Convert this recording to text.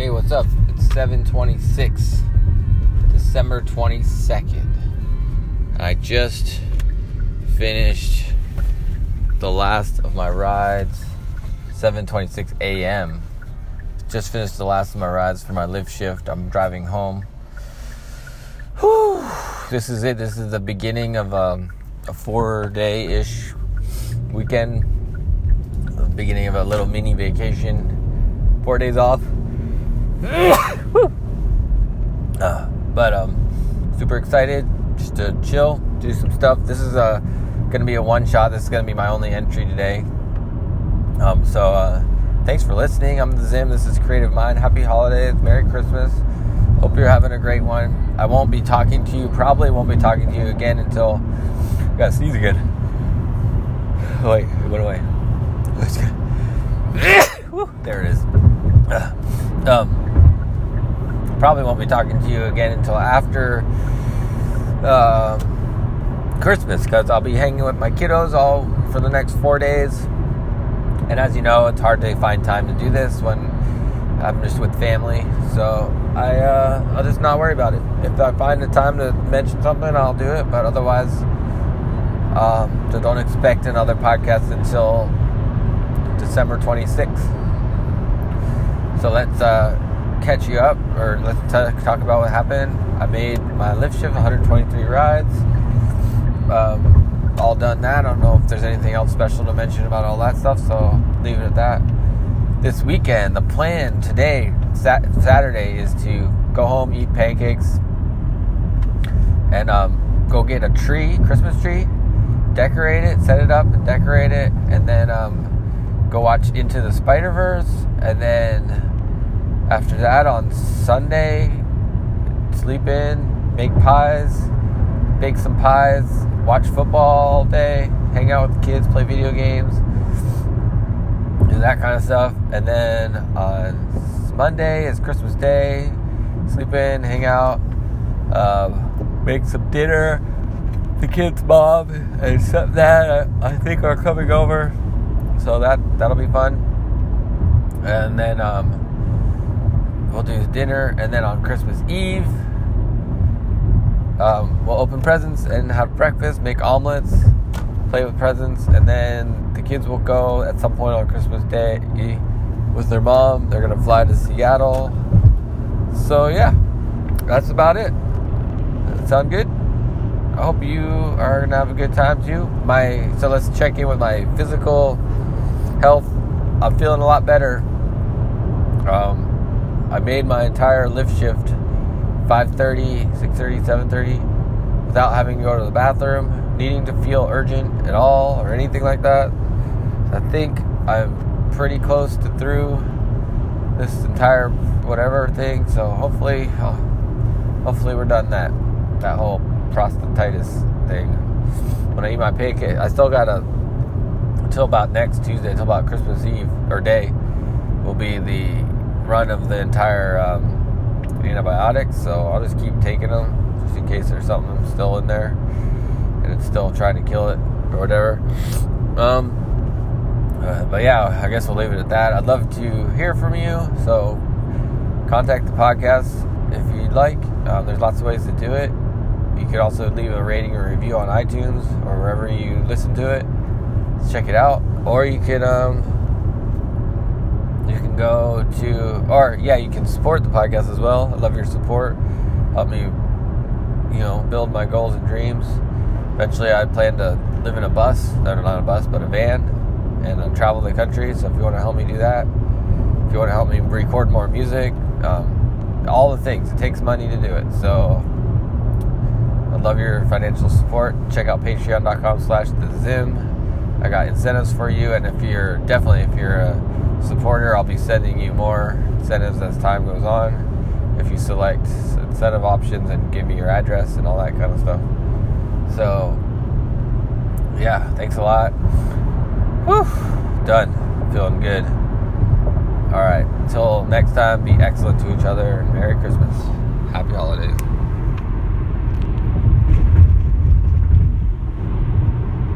Hey, what's up? It's 726, December 22nd. I just finished the last of my rides, 726 a.m. Just finished the last of my rides for my Lyft shift. I'm driving home. Whew. This is it. This is the beginning of um, a four day ish weekend, the beginning of a little mini vacation. Four days off uh, but um, super excited just to chill, do some stuff. This is uh, gonna be a one shot. This is gonna be my only entry today. Um, so uh, thanks for listening. I'm the Zim. This is Creative Mind. Happy holidays. Merry Christmas. Hope you're having a great one. I won't be talking to you. Probably won't be talking to you again until. I gotta sneeze again. Wait, it went away. there it is. Um, probably won't be talking to you again until after uh, Christmas because I'll be hanging with my kiddos all for the next four days. And as you know, it's hard to find time to do this when I'm just with family. So I uh, I'll just not worry about it. If I find the time to mention something, I'll do it. But otherwise, um, so don't expect another podcast until December 26th. So let's uh, catch you up, or let's t- talk about what happened. I made my Lyft shift 123 rides. Um, all done that. I don't know if there's anything else special to mention about all that stuff, so leave it at that. This weekend, the plan today, sat- Saturday, is to go home, eat pancakes, and um, go get a tree, Christmas tree, decorate it, set it up, and decorate it, and then um, go watch Into the Spider Verse, and then after that, on Sunday, sleep in, make pies, bake some pies, watch football all day, hang out with the kids, play video games, do that kind of stuff. And then on Monday is Christmas Day, sleep in, hang out, uh, make some dinner. The kids' mom and stepdad, I think, are coming over, so that that'll be fun. And then um, we'll do dinner, and then on Christmas Eve, um, we'll open presents and have breakfast, make omelets, play with presents, and then the kids will go at some point on Christmas Day with their mom. They're gonna fly to Seattle. So yeah, that's about it. Sound good? I hope you are gonna have a good time too. My so let's check in with my physical health. I'm feeling a lot better. Um, I made my entire Lyft shift 5:30, 6:30, 7:30 without having to go to the bathroom, needing to feel urgent at all or anything like that. I think I'm pretty close to through this entire whatever thing. So hopefully, uh, hopefully we're done that that whole prostatitis thing. When I eat my pancake, I still got a until about next Tuesday, until about Christmas Eve or day, will be the run of the entire um, antibiotics, so I'll just keep taking them just in case there's something still in there and it's still trying to kill it or whatever. Um, uh, but yeah, I guess we'll leave it at that. I'd love to hear from you, so contact the podcast if you'd like. Uh, there's lots of ways to do it. You could also leave a rating or review on iTunes or wherever you listen to it. Check it out. Or you could um, go to, or yeah, you can support the podcast as well. I love your support. Help me, you know, build my goals and dreams. Eventually, I plan to live in a bus, not a bus, but a van, and uh, travel the country. So if you want to help me do that, if you want to help me record more music, um, all the things, it takes money to do it. So I'd love your financial support. Check out patreon.com slash the Zim. I got incentives for you, and if you're definitely if you're a supporter, I'll be sending you more incentives as time goes on. If you select incentive options and give me your address and all that kind of stuff. So, yeah, thanks a lot. Whew, done. Feeling good. All right, until next time, be excellent to each other and Merry Christmas. Happy holidays.